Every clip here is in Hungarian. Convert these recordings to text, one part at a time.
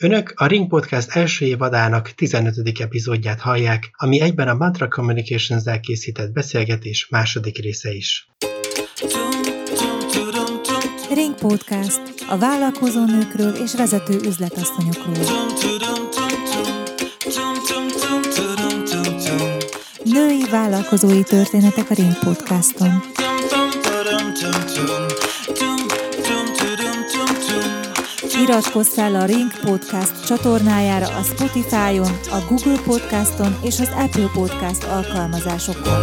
Önök a Ring Podcast első évadának 15. epizódját hallják, ami egyben a Mantra Communications-el készített beszélgetés második része is. Ring Podcast a vállalkozó nőkről és vezető üzletasszonyokról. Női vállalkozói történetek a Ring Podcaston. Iratkozz fel a Ring Podcast csatornájára a Spotify-on, a Google Podcaston és az Apple Podcast alkalmazásokon.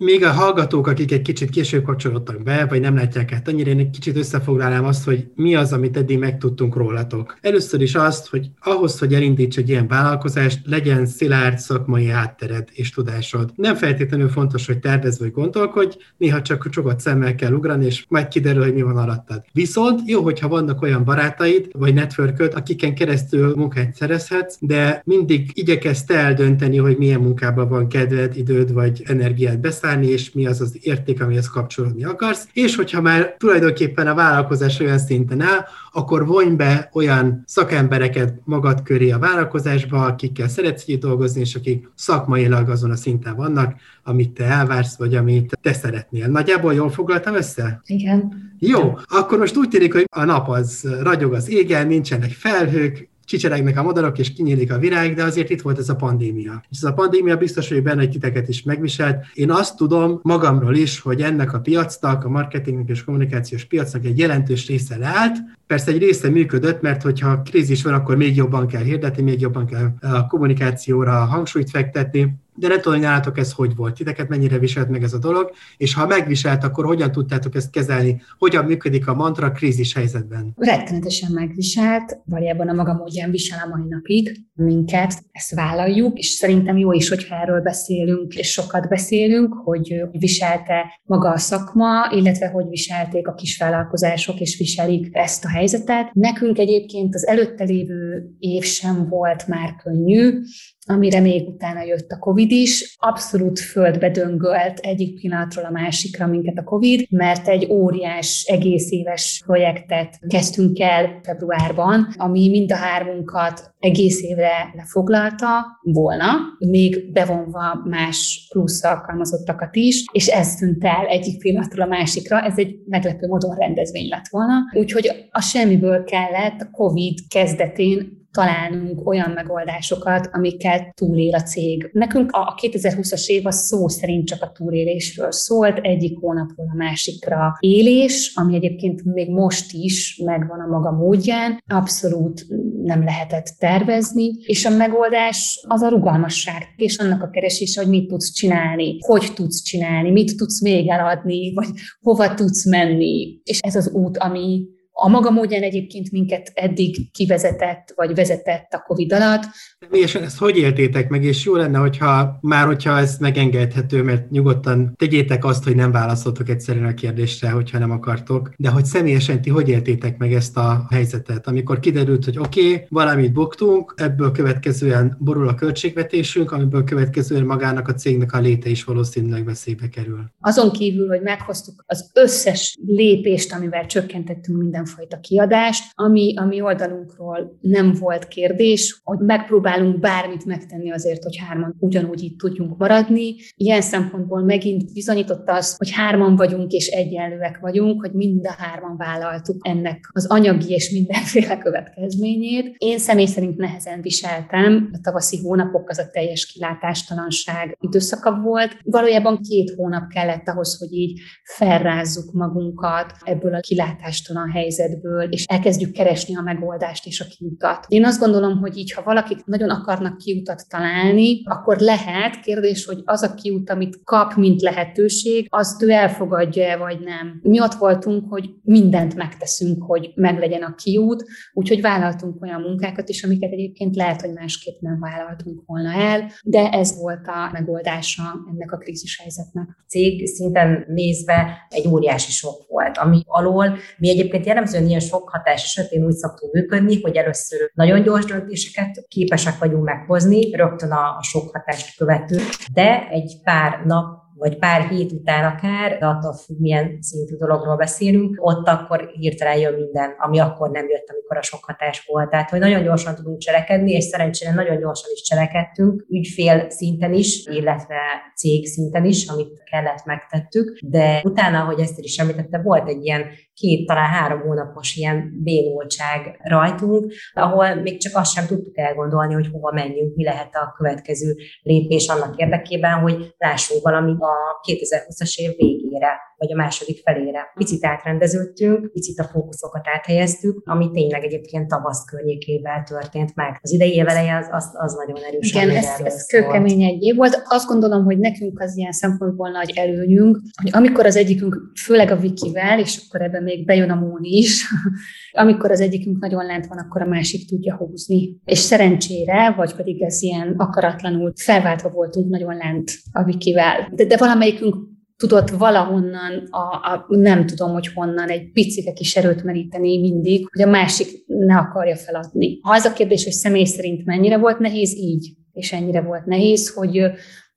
Még a hallgatók, akik egy kicsit később kapcsolódtak be, vagy nem látják át annyira, én egy kicsit összefoglalnám azt, hogy mi az, amit eddig megtudtunk rólatok. Először is azt, hogy ahhoz, hogy elindíts egy ilyen vállalkozást, legyen szilárd szakmai háttered és tudásod. Nem feltétlenül fontos, hogy tervez vagy gondolkodj, néha csak sokat szemmel kell ugrani, és majd kiderül, hogy mi van alattad. Viszont jó, hogyha vannak olyan barátaid, vagy networköd, akiken keresztül munkát szerezhetsz, de mindig igyekezz eldönteni, hogy milyen munkában van kedved, időd vagy energiád beszáll, használni, és mi az az érték, amihez kapcsolódni akarsz. És hogyha már tulajdonképpen a vállalkozás olyan szinten áll, akkor vonj be olyan szakembereket magad köré a vállalkozásba, akikkel szeretsz így dolgozni, és akik szakmailag azon a szinten vannak, amit te elvársz, vagy amit te szeretnél. Nagyjából jól foglaltam össze? Igen. Jó, akkor most úgy tűnik, hogy a nap az ragyog az égen, nincsenek felhők, csicseregnek a madarak, és kinyílik a virág, de azért itt volt ez a pandémia. És ez a pandémia biztos, hogy benne, titeket is megviselt. Én azt tudom magamról is, hogy ennek a piacnak, a marketingnek és kommunikációs piacnak egy jelentős része leállt. Persze egy része működött, mert hogyha krízis van, akkor még jobban kell hirdetni, még jobban kell a kommunikációra hangsúlyt fektetni de nem tudom, ez hogy volt, titeket mennyire viselt meg ez a dolog, és ha megviselt, akkor hogyan tudtátok ezt kezelni, hogyan működik a mantra krízis helyzetben? Rettenetesen megviselt, valójában a maga módján visel a mai napig minket, ezt vállaljuk, és szerintem jó is, hogyha erről beszélünk, és sokat beszélünk, hogy viselte maga a szakma, illetve hogy viselték a kisvállalkozások, és viselik ezt a helyzetet. Nekünk egyébként az előtte lévő év sem volt már könnyű, amire még utána jött a COVID is. Abszolút földbe döngölt egyik pillanatról a másikra minket a COVID, mert egy óriás egész éves projektet kezdtünk el februárban, ami mind a hármunkat egész évre lefoglalta volna, még bevonva más plusz alkalmazottakat is, és ez tűnt el egyik pillanatról a másikra, ez egy meglepő módon rendezvény lett volna. Úgyhogy a semmiből kellett a COVID kezdetén találnunk olyan megoldásokat, amikkel túlél a cég. Nekünk a 2020-as év a szó szerint csak a túlélésről szólt, egyik hónapról a másikra élés, ami egyébként még most is megvan a maga módján, abszolút nem lehetett tervezni, és a megoldás az a rugalmasság, és annak a keresése, hogy mit tudsz csinálni, hogy tudsz csinálni, mit tudsz még eladni, vagy hova tudsz menni. És ez az út, ami a maga módján egyébként minket eddig kivezetett, vagy vezetett a Covid alatt. És ezt hogy éltétek meg, és jó lenne, hogyha már, hogyha ez megengedhető, mert nyugodtan tegyétek azt, hogy nem válaszoltok egyszerűen a kérdésre, hogyha nem akartok, de hogy személyesen ti hogy éltétek meg ezt a helyzetet, amikor kiderült, hogy oké, okay, valamit buktunk, ebből következően borul a költségvetésünk, amiből következően magának a cégnek a léte is valószínűleg veszélybe kerül. Azon kívül, hogy meghoztuk az összes lépést, amivel csökkentettünk minden mindenfajta kiadást, ami a mi oldalunkról nem volt kérdés, hogy megpróbálunk bármit megtenni azért, hogy hárman ugyanúgy itt tudjunk maradni. Ilyen szempontból megint bizonyította azt, hogy hárman vagyunk és egyenlőek vagyunk, hogy mind a hárman vállaltuk ennek az anyagi és mindenféle következményét. Én személy szerint nehezen viseltem, a tavaszi hónapok az a teljes kilátástalanság időszaka volt. Valójában két hónap kellett ahhoz, hogy így felrázzuk magunkat ebből a kilátástalan helyzetből helyzetből, és elkezdjük keresni a megoldást és a kiutat. Én azt gondolom, hogy így, ha valakik nagyon akarnak kiutat találni, akkor lehet, kérdés, hogy az a kiút, amit kap, mint lehetőség, azt ő elfogadja vagy nem. Mi ott voltunk, hogy mindent megteszünk, hogy meglegyen a kiút, úgyhogy vállaltunk olyan munkákat is, amiket egyébként lehet, hogy másképp nem vállaltunk volna el, de ez volt a megoldása ennek a krízis helyzetnek. Cég szinten nézve egy óriási sok volt, ami alól mi egyébként jellemző jellemzően ilyen sok hatás esetén úgy szoktunk működni, hogy először nagyon gyors döntéseket képesek vagyunk meghozni, rögtön a, sok hatást követő, de egy pár nap vagy pár hét után akár, de attól függ, milyen szintű dologról beszélünk, ott akkor hirtelen jön minden, ami akkor nem jött, amikor a sok hatás volt. Tehát, hogy nagyon gyorsan tudunk cselekedni, és szerencsére nagyon gyorsan is cselekedtünk, ügyfél szinten is, illetve cég szinten is, amit kellett megtettük, de utána, hogy ezt is említette, volt egy ilyen két, talán három hónapos ilyen bénultság rajtunk, ahol még csak azt sem tudtuk elgondolni, hogy hova menjünk, mi lehet a következő lépés annak érdekében, hogy lássunk valami a 2020-as év végére vagy a második felére. Picit átrendeződtünk, picit a fókuszokat áthelyeztük, ami tényleg egyébként tavasz környékével történt meg. Az idei év eleje az, az, az nagyon erős. Igen, ez, ez kőkemény egy év volt. Azt gondolom, hogy nekünk az ilyen szempontból nagy előnyünk, hogy amikor az egyikünk, főleg a Vikivel, és akkor ebben még bejön a Móni is, amikor az egyikünk nagyon lent van, akkor a másik tudja húzni. És szerencsére, vagy pedig ez ilyen akaratlanul felváltva voltunk nagyon lent a Vikivel. De, de valamelyikünk tudott valahonnan, a, a, nem tudom, hogy honnan, egy picike kis erőt meríteni mindig, hogy a másik ne akarja feladni. Ha az a kérdés, hogy személy szerint mennyire volt nehéz, így, és ennyire volt nehéz, hogy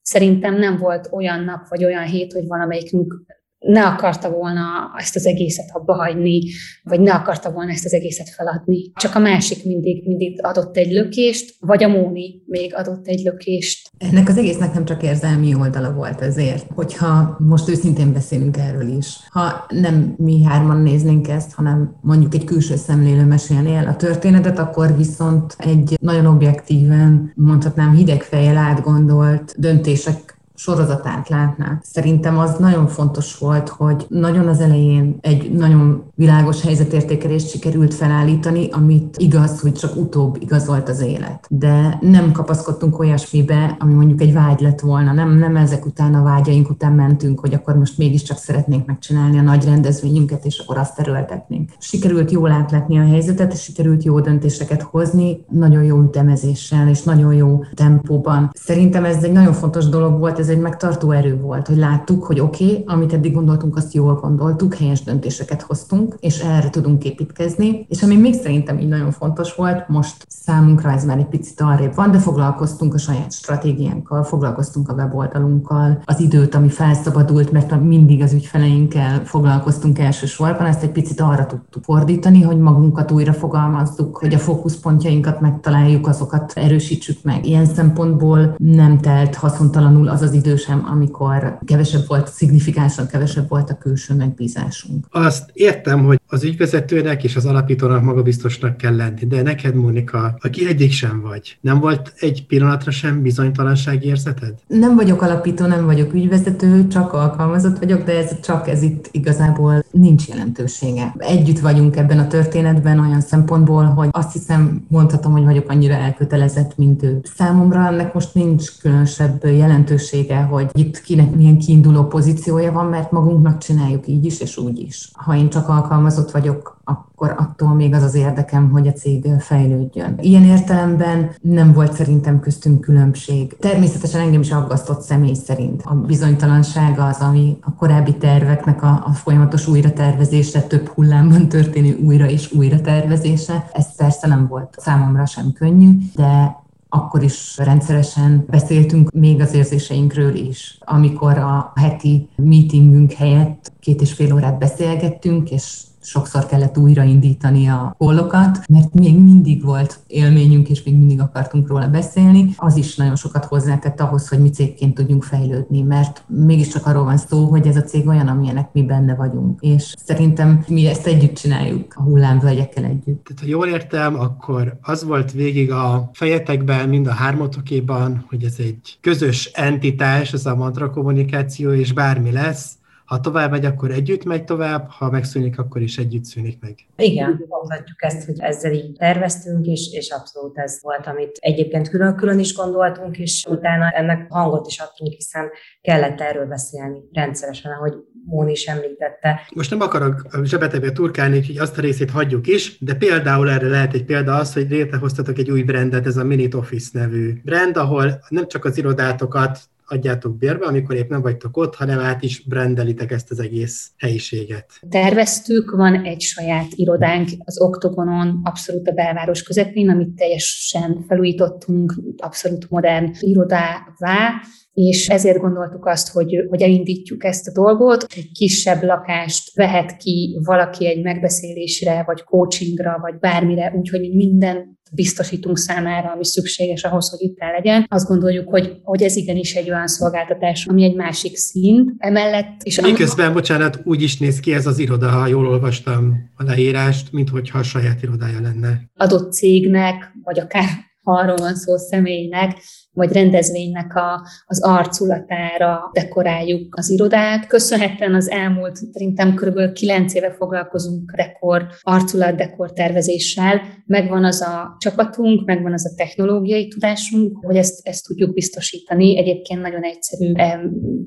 szerintem nem volt olyan nap, vagy olyan hét, hogy valamelyikünk ne akarta volna ezt az egészet abba hagyni, vagy ne akarta volna ezt az egészet feladni. Csak a másik mindig, mindig adott egy lökést, vagy a Móni még adott egy lökést. Ennek az egésznek nem csak érzelmi oldala volt ezért, hogyha most őszintén beszélünk erről is. Ha nem mi hárman néznénk ezt, hanem mondjuk egy külső szemlélő mesélni el a történetet, akkor viszont egy nagyon objektíven, mondhatnám hideg fejjel átgondolt döntések sorozatát látná. Szerintem az nagyon fontos volt, hogy nagyon az elején egy nagyon világos helyzetértékelést sikerült felállítani, amit igaz, hogy csak utóbb igazolt az élet. De nem kapaszkodtunk olyasmibe, ami mondjuk egy vágy lett volna, nem, nem ezek után a vágyaink után mentünk, hogy akkor most mégiscsak szeretnénk megcsinálni a nagy rendezvényünket, és akkor azt erőltetnénk. Sikerült jól átlátni a helyzetet, és sikerült jó döntéseket hozni, nagyon jó ütemezéssel, és nagyon jó tempóban. Szerintem ez egy nagyon fontos dolog volt, ez egy megtartó erő volt, hogy láttuk, hogy oké, okay, amit eddig gondoltunk, azt jól gondoltuk, helyes döntéseket hoztunk, és erre tudunk építkezni. És ami még szerintem így nagyon fontos volt, most számunkra ez már egy picit arrébb van, de foglalkoztunk a saját stratégiánkkal, foglalkoztunk a weboldalunkkal, az időt, ami felszabadult, mert mindig az ügyfeleinkkel foglalkoztunk elsősorban, ezt egy picit arra tudtuk fordítani, hogy magunkat újra fogalmazzuk, hogy a fókuszpontjainkat megtaláljuk, azokat erősítsük meg. Ilyen szempontból nem telt haszontalanul az az az idő sem, amikor kevesebb volt, szignifikánsan kevesebb volt a külső megbízásunk. Azt értem, hogy az ügyvezetőnek és az alapítónak magabiztosnak kell lenni, de neked, Mónika, aki egyik sem vagy, nem volt egy pillanatra sem bizonytalanság érzeted? Nem vagyok alapító, nem vagyok ügyvezető, csak alkalmazott vagyok, de ez csak ez itt igazából nincs jelentősége. Együtt vagyunk ebben a történetben olyan szempontból, hogy azt hiszem, mondhatom, hogy vagyok annyira elkötelezett, mint ő. Számomra ennek most nincs különösebb jelentőség felelőssége, hogy itt kinek milyen kiinduló pozíciója van, mert magunknak csináljuk így is és úgy is. Ha én csak alkalmazott vagyok, akkor attól még az az érdekem, hogy a cég fejlődjön. Ilyen értelemben nem volt szerintem köztünk különbség. Természetesen engem is aggasztott személy szerint. A bizonytalanság az, ami a korábbi terveknek a, a folyamatos újratervezése, több hullámban történő újra és újra tervezése. Ez persze nem volt számomra sem könnyű, de akkor is rendszeresen beszéltünk még az érzéseinkről is. Amikor a heti meetingünk helyett két és fél órát beszélgettünk, és sokszor kellett újraindítani a kollokat, mert még mindig volt élményünk, és még mindig akartunk róla beszélni. Az is nagyon sokat hozzátett ahhoz, hogy mi cégként tudjunk fejlődni, mert mégiscsak arról van szó, hogy ez a cég olyan, amilyenek mi benne vagyunk. És szerintem mi ezt együtt csináljuk, a hullámvölgyekkel együtt. Tehát, ha jól értem, akkor az volt végig a fejetekben, mind a hármatokéban, hogy ez egy közös entitás, ez a mantra kommunikáció, és bármi lesz, ha tovább megy, akkor együtt megy tovább, ha megszűnik, akkor is együtt szűnik meg. Igen, mondhatjuk ezt, hogy ezzel így terveztünk, és, és abszolút ez volt, amit egyébként külön-külön is gondoltunk, és utána ennek hangot is adtunk, hiszen kellett erről beszélni rendszeresen, ahogy Móni is említette. Most nem akarok zsebetebe turkálni, hogy azt a részét hagyjuk is, de például erre lehet egy példa az, hogy létrehoztatok egy új brandet, ez a Minute Office nevű brand, ahol nem csak az irodátokat adjátok bérbe, amikor épp nem vagytok ott, hanem át is brandelitek ezt az egész helyiséget. Terveztük, van egy saját irodánk az Oktogonon, abszolút a belváros közepén, amit teljesen felújítottunk, abszolút modern irodává, és ezért gondoltuk azt, hogy, hogy elindítjuk ezt a dolgot. Egy kisebb lakást vehet ki valaki egy megbeszélésre, vagy coachingra, vagy bármire, úgyhogy minden biztosítunk számára, ami szükséges ahhoz, hogy itt el legyen. Azt gondoljuk, hogy, hogy ez igenis egy olyan szolgáltatás, ami egy másik szint. Emellett... És Miközben, am- bocsánat, úgy is néz ki ez az iroda, ha jól olvastam a leírást, mint hogyha a saját irodája lenne. Adott cégnek, vagy akár ha arról van szó személynek, vagy rendezvénynek a, az arculatára dekoráljuk az irodát. Köszönhetően az elmúlt, szerintem kb. 9 éve foglalkozunk dekor, arculat dekor tervezéssel. Megvan az a csapatunk, megvan az a technológiai tudásunk, hogy ezt, ezt tudjuk biztosítani. Egyébként nagyon egyszerű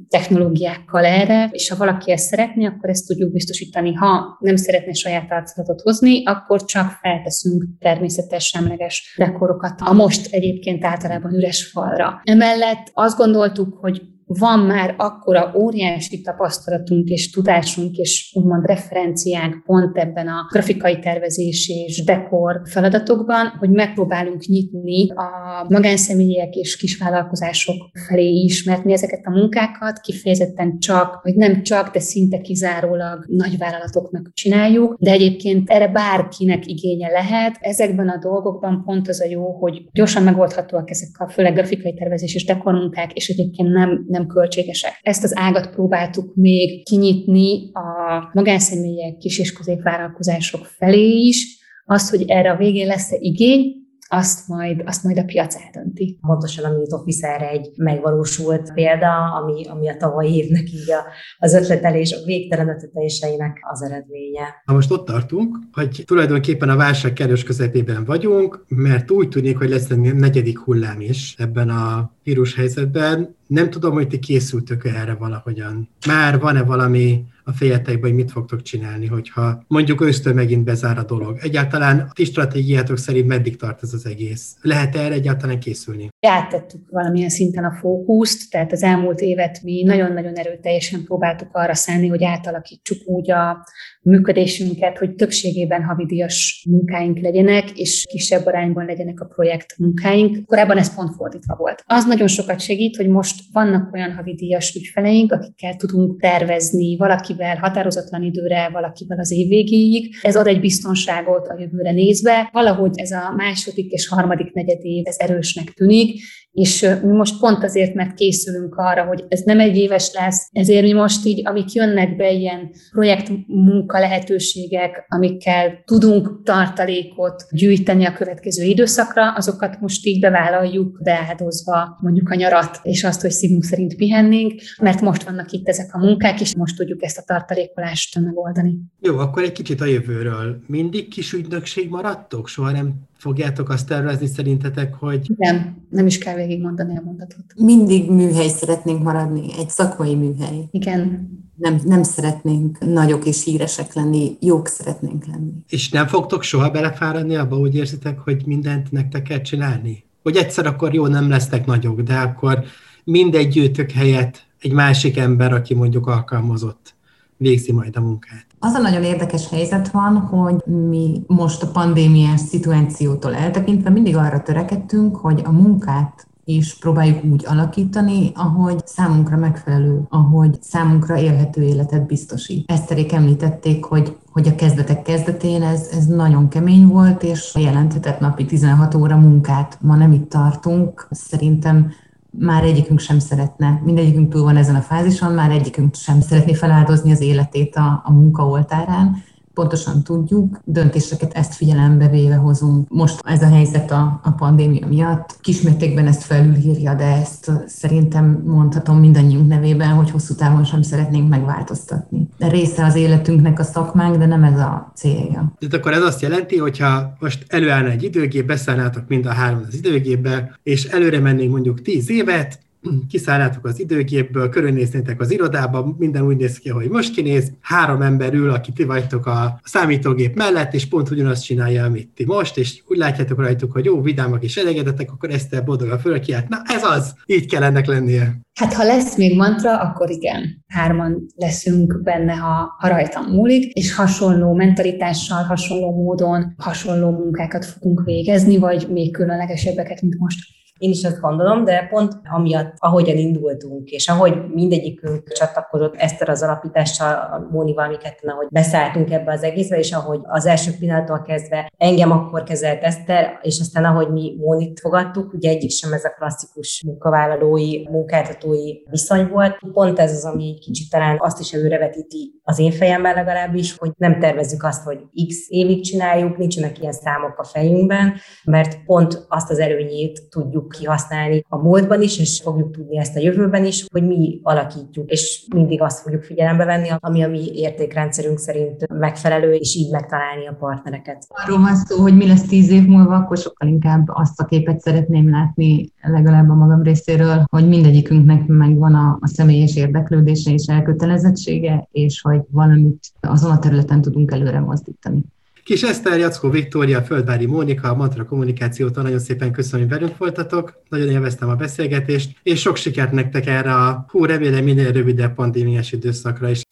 technológiákkal erre, és ha valaki ezt szeretné, akkor ezt tudjuk biztosítani. Ha nem szeretne saját arculatot hozni, akkor csak felteszünk természetes, semleges dekorokat. A most egyébként általában üres falra. Emellett azt gondoltuk, hogy van már akkora óriási tapasztalatunk és tudásunk és úgymond referenciánk pont ebben a grafikai tervezés és dekor feladatokban, hogy megpróbálunk nyitni a magánszemélyek és kisvállalkozások felé is, mert mi ezeket a munkákat kifejezetten csak, vagy nem csak, de szinte kizárólag nagyvállalatoknak csináljuk, de egyébként erre bárkinek igénye lehet. Ezekben a dolgokban pont az a jó, hogy gyorsan megoldhatóak ezek a főleg grafikai tervezés és dekormunkák, és egyébként nem nem költségesek. Ezt az ágat próbáltuk még kinyitni a magánszemélyek, kis és középvállalkozások felé is, azt, hogy erre a végén lesz-e igény, azt majd, azt majd a piac eldönti. Pontosan a Meet Office erre egy megvalósult példa, ami, ami a tavalyi évnek így a, az ötletelés, a végtelen ötleteléseinek az eredménye. Na most ott tartunk, hogy tulajdonképpen a válság kerős közepében vagyunk, mert úgy tűnik, hogy lesz egy negyedik hullám is ebben a vírus helyzetben. Nem tudom, hogy ti készültök erre valahogyan. Már van-e valami a fejetekben, hogy mit fogtok csinálni, hogyha mondjuk ősztől megint bezár a dolog. Egyáltalán a ti stratégiátok szerint meddig tart ez az egész? Lehet erre egyáltalán készülni? Áttettük valamilyen szinten a fókuszt, tehát az elmúlt évet mi nagyon-nagyon erőteljesen próbáltuk arra szállni, hogy átalakítsuk úgy a működésünket, hogy többségében havidíjas munkáink legyenek, és kisebb arányban legyenek a projekt munkáink. Korábban ez pont fordítva volt. Az nagyon sokat segít, hogy most vannak olyan havidíjas ügyfeleink, akikkel tudunk tervezni, valakivel határozatlan időre, valakivel az év végéig. Ez ad egy biztonságot a jövőre nézve. Valahogy ez a második és harmadik negyed év, ez erősnek tűnik, és mi most pont azért, mert készülünk arra, hogy ez nem egy éves lesz, ezért mi most így, amik jönnek be ilyen projektmunka lehetőségek, amikkel tudunk tartalékot gyűjteni a következő időszakra, azokat most így bevállaljuk, beáldozva mondjuk a nyarat, és azt, hogy szívünk szerint pihennénk, mert most vannak itt ezek a munkák, és most tudjuk ezt a tartalékolást megoldani. Jó, akkor egy kicsit a jövőről. Mindig kis ügynökség maradtok? Soha nem fogjátok azt tervezni szerintetek, hogy... Nem, nem is kell végigmondani a mondatot. Mindig műhely szeretnénk maradni, egy szakmai műhely. Igen. Nem, nem szeretnénk nagyok és híresek lenni, jók szeretnénk lenni. És nem fogtok soha belefáradni abba, úgy érzitek, hogy mindent nektek kell csinálni? Hogy egyszer akkor jó, nem lesztek nagyok, de akkor mindegy gyűjtök helyett egy másik ember, aki mondjuk alkalmazott, végzi majd a munkát. Az a nagyon érdekes helyzet van, hogy mi most a pandémiás szituációtól eltekintve mindig arra törekedtünk, hogy a munkát is próbáljuk úgy alakítani, ahogy számunkra megfelelő, ahogy számunkra élhető életet biztosít. Eszterék említették, hogy hogy a kezdetek kezdetén ez, ez nagyon kemény volt, és jelenthetett napi 16 óra munkát. Ma nem itt tartunk. Szerintem már egyikünk sem szeretne, mindegyikünk túl van ezen a fázison, már egyikünk sem szeretné feláldozni az életét a, a munka oltárán, pontosan tudjuk, döntéseket ezt figyelembe véve hozunk. Most ez a helyzet a, a pandémia miatt kismértékben ezt felülírja, de ezt szerintem mondhatom mindannyiunk nevében, hogy hosszú távon sem szeretnénk megváltoztatni. De része az életünknek a szakmánk, de nem ez a célja. Tehát akkor ez azt jelenti, hogyha most előállna egy időgép, beszállnátok mind a három az időgépbe, és előre mennénk mondjuk tíz évet, kiszállnátok az időgépből, körülnéznétek az irodába, minden úgy néz ki, hogy most kinéz, három ember ül, aki ti vagytok a számítógép mellett, és pont ugyanazt csinálja, amit ti most, és úgy látjátok rajtuk, hogy jó, vidámak és elégedettek, akkor ezt a boldog a kiállt, na ez az, így kell ennek lennie. Hát ha lesz még mantra, akkor igen, hárman leszünk benne, ha, ha rajtam múlik, és hasonló mentalitással, hasonló módon, hasonló munkákat fogunk végezni, vagy még különlegesebbeket, mint most. Én is azt gondolom, de pont amiatt, ahogyan indultunk, és ahogy mindegyikünk csatlakozott Eszter az alapítással, Mónival, mi ketten, ahogy beszálltunk ebbe az egészbe, és ahogy az első pillanattól kezdve engem akkor kezelt Eszter, és aztán ahogy mi Mónit fogadtuk, ugye egyik sem ez a klasszikus munkavállalói, munkáltatói viszony volt. Pont ez az, ami kicsit talán azt is előrevetíti az én fejemben legalábbis, hogy nem tervezzük azt, hogy x évig csináljuk, nincsenek ilyen számok a fejünkben, mert pont azt az előnyét tudjuk kihasználni a múltban is, és fogjuk tudni ezt a jövőben is, hogy mi alakítjuk, és mindig azt fogjuk figyelembe venni, ami a mi értékrendszerünk szerint megfelelő, és így megtalálni a partnereket. Arról van szó, hogy mi lesz tíz év múlva, akkor sokkal inkább azt a képet szeretném látni legalább a magam részéről, hogy mindegyikünknek megvan a, a személyes érdeklődése és elkötelezettsége, és hogy valamit azon a területen tudunk előre mozdítani. Kis Eszter, Jackó Viktória, Földvári Mónika, a Mantra Kommunikációtól nagyon szépen köszönöm, hogy velünk voltatok, nagyon élveztem a beszélgetést, és sok sikert nektek erre a hú, remélem minél rövidebb pandémiás időszakra is.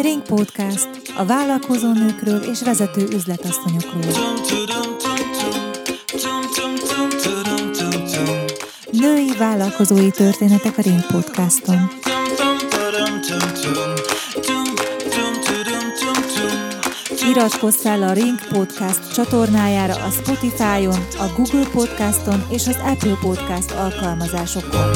Ring Podcast a vállalkozó nőkről és vezető üzletasszonyokról. Női vállalkozói történetek a Ring Podcaston. Iratkozz fel a Ring Podcast csatornájára a Spotify-on, a Google Podcaston és az Apple Podcast alkalmazásokon.